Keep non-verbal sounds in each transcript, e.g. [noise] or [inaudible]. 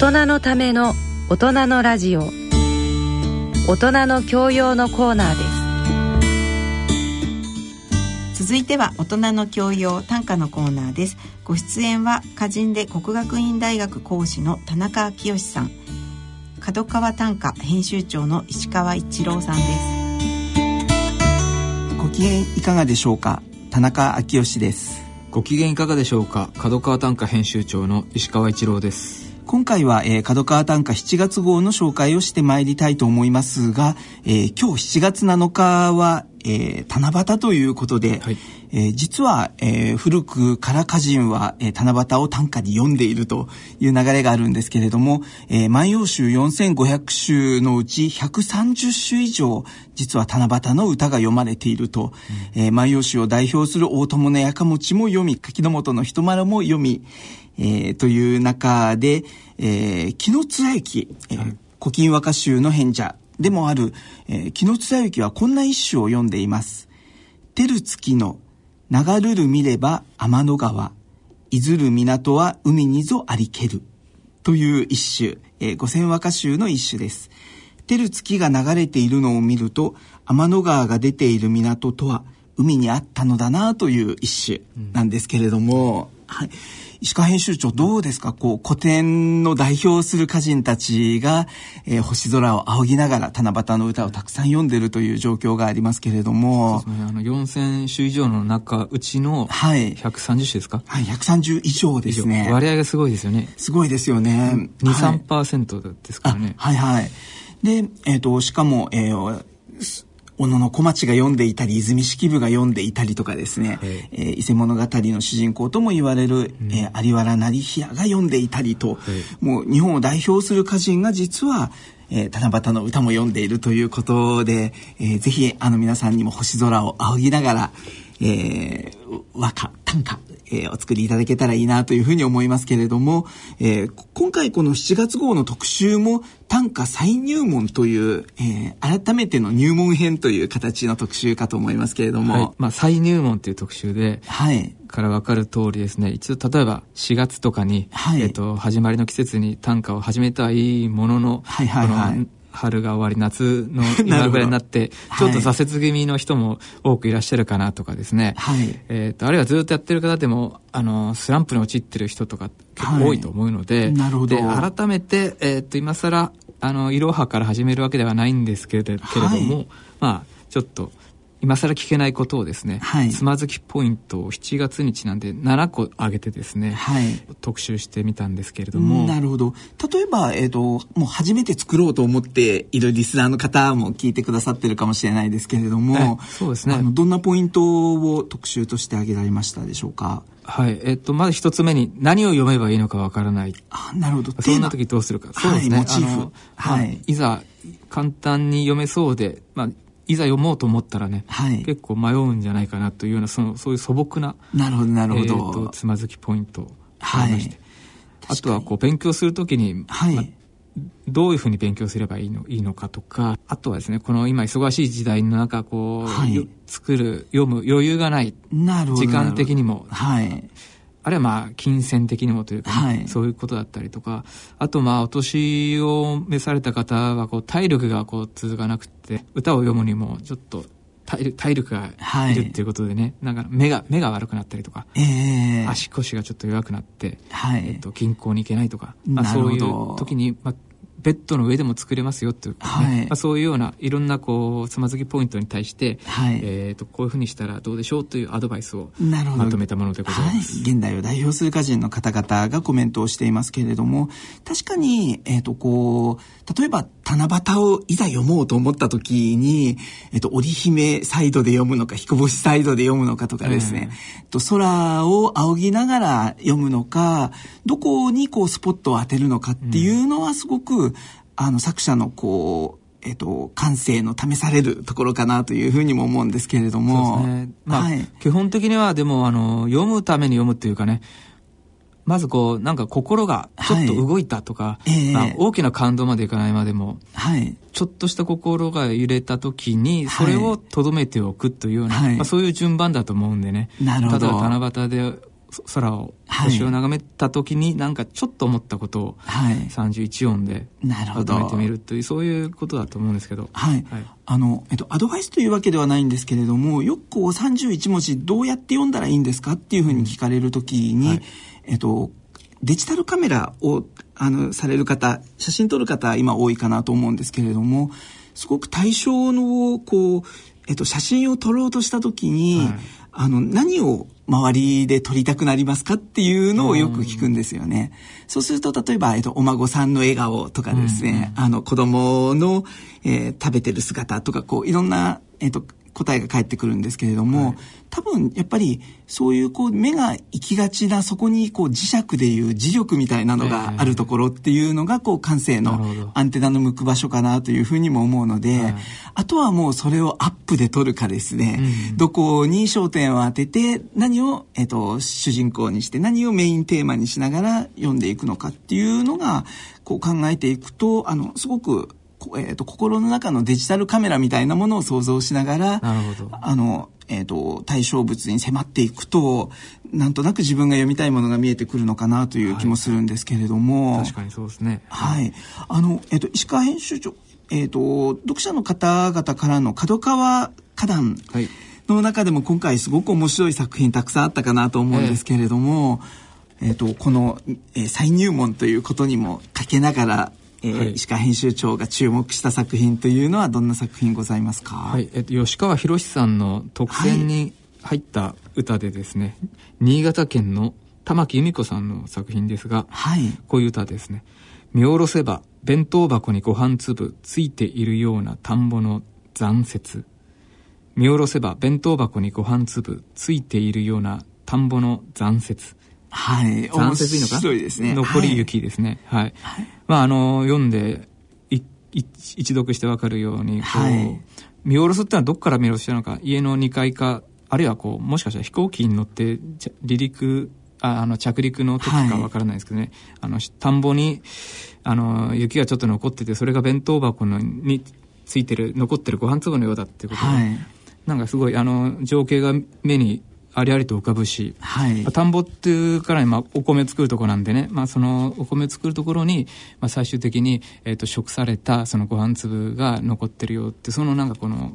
大人のための大人のラジオ。大人の教養のコーナーです。続いては大人の教養短歌のコーナーです。ご出演は歌人で国学院大学講師の田中清さん。角川短歌編集長の石川一郎さんです。ご機嫌いかがでしょうか？田中昭義です。ご機嫌いかがでしょうか？角川短歌編集長の石川一郎です今回は、えー、角川短歌7月号の紹介をしてまいりたいと思いますが、えー、今日7月7日は、えー、七夕ということで、はい、えー、実は、えー、古くから歌人は、えー、七夕を短歌に読んでいるという流れがあるんですけれども、えー、万葉集4500首のうち130首以上、実は七夕の歌が読まれていると、うん、えー、万葉集を代表する大友のやかもちも読み、柿の本の人丸も読み、えー、という中で、えー、紀貫之、えー、古今和歌集の編者でもある、えー、紀貫之はこんな一首を読んでいます。照る月の流るる見れば天の川、いずる港は海にぞありける。という一首、えー、五千和歌集の一首です。照る月が流れているのを見ると、天の川が出ている港とは海にあったのだなという一首なんですけれども、うん、はい。石川編集長どうですか？こう、古典の代表する歌人たちが、えー、星空を仰ぎながら七夕の歌をたくさん読んでるという状況がありますけれども。そうですね。あの、4000首以上の中、うちの、はい。130首ですか？はい、130以上ですね。割合がすごいですよね。すごいですよね。2、はい、3%ですからね。はいはい。で、えっ、ー、と、しかも、えー、小野の小町が読んでいたり、泉式部が読んでいたりとかですね、え。ー、伊勢物語の主人公とも言われる、うん、えー、有原成平が読んでいたりと、もう日本を代表する歌人が実は、えー、七夕の歌も読んでいるということで、えー、ぜひあの皆さんにも星空を仰ぎながら、えー、和歌、短歌、えー、お作りいただけたらいいなというふうに思いますけれども、えー、今回この7月号の特集も短歌再入門という、えー、改めての入門編という形の特集かと思いますけれども。はい、まあ再入門という特集で、はい。から分かる通りですね、一度例えば4月とかに、はい、えっ、と、始まりの季節に短歌を始めたはいいものの、はいはいはい。春が終わり夏の [laughs] 今ぐらいになってちょっと挫折気味の人も多くいらっしゃるかなとかですね、はい、えーと、あるいはずっとやってる方でもあのスランプに陥ってる人とか結構多いと思うのではい、なるほど。で改めて、えーと、今更あのいろはから始めるわけではないんですけれども、はい、まあちょっと今更聞けないことをですね、はい、つまずきポイントを7月にちなんで7個挙げてですね、はい、特集してみたんですけれども。なるほど。例えば、えっ、ー、と、もう初めて作ろうと思っているリスナーの方も聞いてくださってるかもしれないですけれども、そうですね。あの、どんなポイントを特集として挙げられましたでしょうか？はい。えっと、まず一つ目に、何を読めばいいのかわからない。あ、なるほど。そんな時どうするか。そうですね。はい、モチーフ。はい。いざ、簡単に読めそうで、まあ、いざ読もうと思ったらね、はい、結構迷うんじゃないかなというようなそのそういう素朴ななるほどなるほど、えーと、つまずきポイントがありまして、はい、あとはこう勉強するときに、はい。まどういうふうに勉強すればいいのいいのかとかあとはですねこの今忙しい時代の中こう、はい、作る読む余裕がない時間的にも、はい、あるいはまあ金銭的にもというか、ねはい、そういうことだったりとかあとまあお年を召された方はこう体力がこう続かなくて歌を読むにもちょっと体力がい。るっていうことでね、はい、なんか目が目が悪くなったりとか、えー、足腰がちょっと弱くなって、はい、えっと、銀行に行けないとか、まあ、そういう時に、まあ、ベッドの上でも作れますよっていう、ね、はい、まあ、そういうようないろんなこうつまずきポイントに対して、はい、えーと、こういうふうにしたらどうでしょうというアドバイスをまとめたものでございます、はい、現代を代表する歌人の方々がコメントをしていますけれども確かに、えーと、こう例えば七夕をいざ読もうと思った時に、えーと、織姫サイドで読むのか彦星サイドで読むのかとかですね、えー、と空を仰ぎながら読むのかどこにこうスポットを当てるのかっていうのはすごく、うんあの、作者のこう、えっ、と、感性の試されるところかなというふうにも思うんですけれども。そうですね。まあ、はい、基本的にはでも、あの、読むために読むっていうかね、まずこう、なんか心がちょっと動いたとか、はいまあ、大きな感動までいかないまでも、はい、ちょっとした心が揺れた時に、それをとどめておくというような、はい、まあ、そういう順番だと思うんでね。なるほど。ただ七夕で空を星を眺めた時になんかちょっと思ったことを31音でまとめてみるというそういうことだと思うんですけど。はい、はい、あの、えっと、アドバイスというわけではないんですけれどもよくこう31文字どうやって読んだらいいんですかっていうふうに聞かれる時に、はい、えっとデジタルカメラをあのされる方写真撮る方今多いかなと思うんですけれどもすごく対象のこう、えっと、写真を撮ろうとした時に、はい、あの何を周りで撮りたくなりますかっていうのをよく聞くんですよね。そうすると、例えば、えっと、お孫さんの笑顔とかですね、あの、子供の、えー、食べてる姿とか、こう、いろんな、えっと、答えが返ってくるんですけれども、はい、多分やっぱりそういうこう目が行きがちなそこにこう磁石でいう磁力みたいなのがあるところっていうのがこう感性のアンテナの向く場所かなというふうにも思うので、はい、あとはもうそれをアップで撮るかですね、うん、どこに焦点を当てて何を、えっと、主人公にして何をメインテーマにしながら読んでいくのかっていうのがこう考えていくとあのすごくえーと、心の中のデジタルカメラみたいなものを想像しながらあの、えーと、対象物に迫っていくとなんとなく自分が読みたいものが見えてくるのかなという気もするんですけれども、はい、確かにそうですね。はい。あの、えーと、石川編集長、えー、と読者の方々からの角川花壇の中でも今回すごく面白い作品たくさんあったかなと思うんですけれども、えー、えーとこの、えー、再入門ということにもかけながらえー、はい、石川編集長が注目した作品というのはどんな作品ございますか、はい。えっと、吉川博さんの特選に入った歌でですね、はい、新潟県の玉木由美子さんの作品ですが、はい、こういう歌ですね「見下ろせば弁当箱にご飯粒ついているような田んぼの残雪」見下ろせば弁当箱にご飯粒ついているような田んぼの残雪。はい。残雪いいのか？いですね。残り雪ですね。はい。はい、まあ、あの、読んで、い一読してわかるように、こう、はい、見下ろすってのはどこから見下ろしたのか、家の2階か、あるいはこう、もしかしたら飛行機に乗って離陸、ああの着陸の時かわからないですけどね、はい、あの田んぼにあの雪がちょっと残っててそれが弁当箱のについてる残ってるご飯粒のようだっていうことで、はい、なんかすごいあの情景が目にありありと浮かぶし、はい、田んぼっていうからまあお米作るところなんでね、まあ、そのお米作るところに、まあ、最終的に、えーと、食されたそのご飯粒が残ってるよってそのなんかこの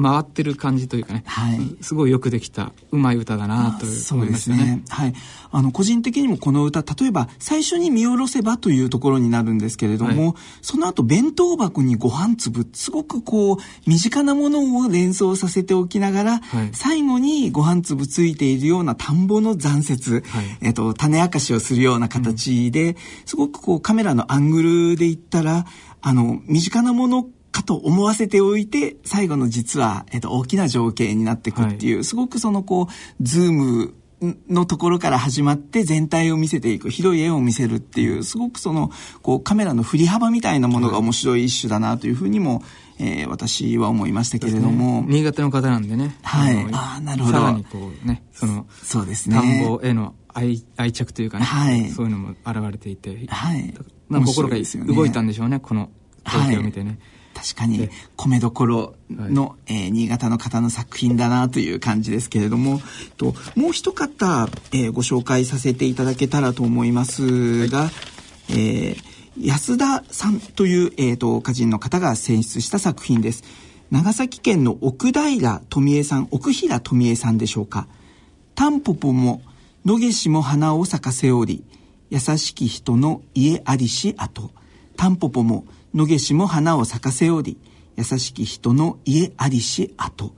回ってる感じというかね、はい、すごいよくできたうまい歌だなと思いましたね。ねはい、あの個人的にもこの歌例えば最初に見下ろせばというところになるんですけれども、はい、その後弁当箱にご飯粒すごくこう身近なものを連想させておきながら、はい、最後にご飯粒ついているような田んぼの残雪、えっと種明かしをするような形で、うん、すごくこうカメラのアングルで言ったらあの身近なものかと思わせておいて、最後の実は、えっと、大きな情景になっていくっていう、はい、すごくそのこう、ズームのところから始まって全体を見せていく広い絵を見せるっていうすごくそのこうカメラの振り幅みたいなものが面白い一種だなというふうにも、えー、私は思いましたけれども、ね、新潟の方なんでね。はい。ああなるほど。さらにこうねそのそうですね。田んぼへの愛愛着というかね、はい、そういうのも現れていて、はい、まあ、心が動いたんでしょうねこの光景を見てね、はい確かに米どころの、はい、えー、新潟の方の作品だなという感じですけれどもともう一方、えー、ご紹介させていただけたらと思いますが、はい、えー、安田さんという、えーと、歌人の方が選出した作品です。長崎県の奥平富江さん奥平富江さんでしょうか。タンポポも野毛しも花を咲かせおり優しき人の家ありし後タンポポも野毛しも花を咲かせおり優しき人の家ありし後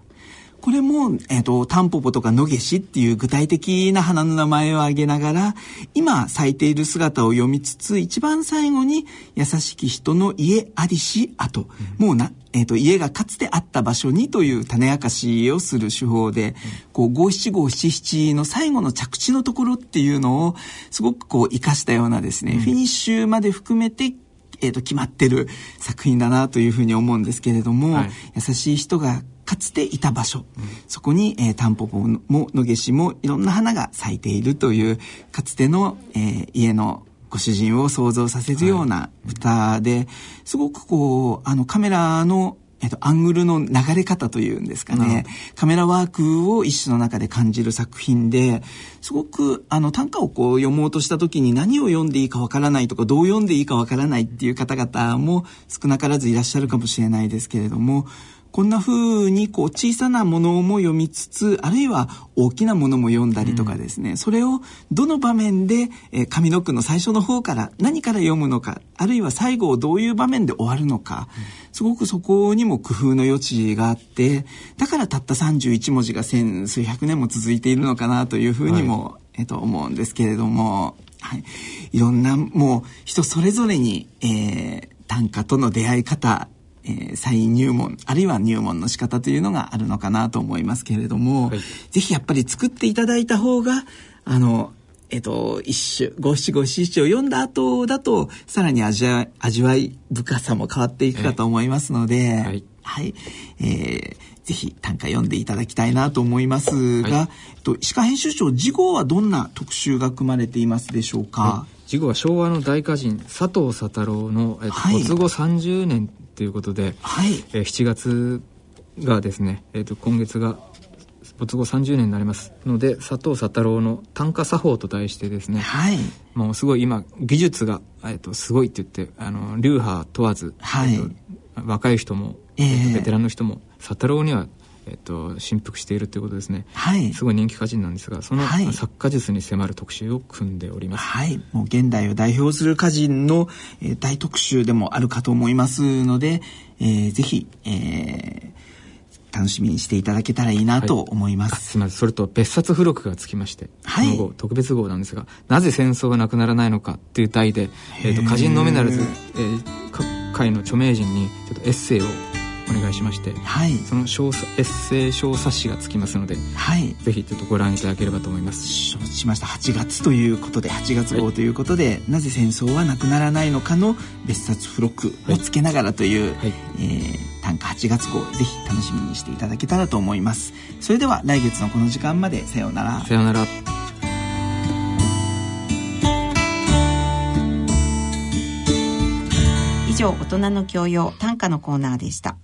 これも、えっ、ー、と、タンポポとか野毛しっていう具体的な花の名前を挙げながら、今咲いている姿を読みつつ、一番最後に、優しき人の家ありし後、うん、もうな、えっ、ー、と、家がかつてあった場所にという種明かしをする手法で、うん、こう、五七五七七の最後の着地のところっていうのを、すごくこう、活かしたようなですね、うん、フィニッシュまで含めて、えーと、決まってる作品だなというふうに思うんですけれども、はい、優しい人がかつていた場所、うん、そこに、えー、タンポポも野毛しもいろんな花が咲いているというかつての、えー、家のご主人を想像させるような歌で、はい、すごくこうあのカメラのえっと、アングルの流れ方というんですかね、カメラワークを一種の中で感じる作品で、すごく、あの、短歌をこう読もうとした時に何を読んでいいかわからないとか、どう読んでいいかわからないっていう方々も少なからずいらっしゃるかもしれないですけれども、こんな風にこう小さなものも読みつつ、あるいは大きなものも読んだりとかですね、うん、それをどの場面で、えー、上の句の最初の方から何から読むのか、あるいは最後をどういう場面で終わるのか、うん、すごくそこにも工夫の余地があって、だからたった31文字が千数百年も続いているのかなというふうにも、はい、えっと思うんですけれども、はい。いろんな、もう人それぞれに、えー、短歌との出会い方、えー、再入門、あるいは入門の仕方というのがあるのかなと思いますけれども、はい、ぜひやっぱり作っていただいた方が、あの、えっと、一種、五七五七七を読んだ後だと、さらに味わい、味わい深さも変わっていくかと思いますので、はい、はい。えー、ぜひ短歌読んでいただきたいなと思いますが、はい、と、石川編集長、次号はどんな特集が組まれていますでしょうか、はい、次号は昭和の大歌人、佐藤佐太郎の、えっと、没後30年ということで、はい、えー、7月がですね、えー、と今月が没後30年になりますので佐藤佐太郎の短歌作法と題してですね、はい、もうすごい今技術が、えー、とすごいって言ってあの流派問わず、はい。えー、若い人も、えー、ベテランの人も佐太郎にはえっと、振幅しているということですね、はい、すごい人気歌人なんですがその、作家術に迫る特集を組んでおります。はい。もう現代を代表する歌人の、えー、大特集でもあるかと思いますので、えー、ぜひ、えー、楽しみにしていただけたらいいなと思います。はい、すみません。それと別冊付録がつきまして、はい、号特別号なんですが、なぜ戦争がなくならないのかっていう題で、えっ、ー、と、歌人のみならず、えー、各界の著名人にちょっとエッセイをお願いしまして、はい、その小エッセイ小冊子がつきますので、はい、ぜひちょっとご覧いただければと思います。承知しました。8月ということで8月号ということで、はい、なぜ戦争はなくならないのかの別冊付録をつけながらという、はい、えー、短歌8月号ぜひ楽しみにしていただけたらと思います。それでは来月のこの時間までさようなら。さようなら。以上大人の教養短歌のコーナーでした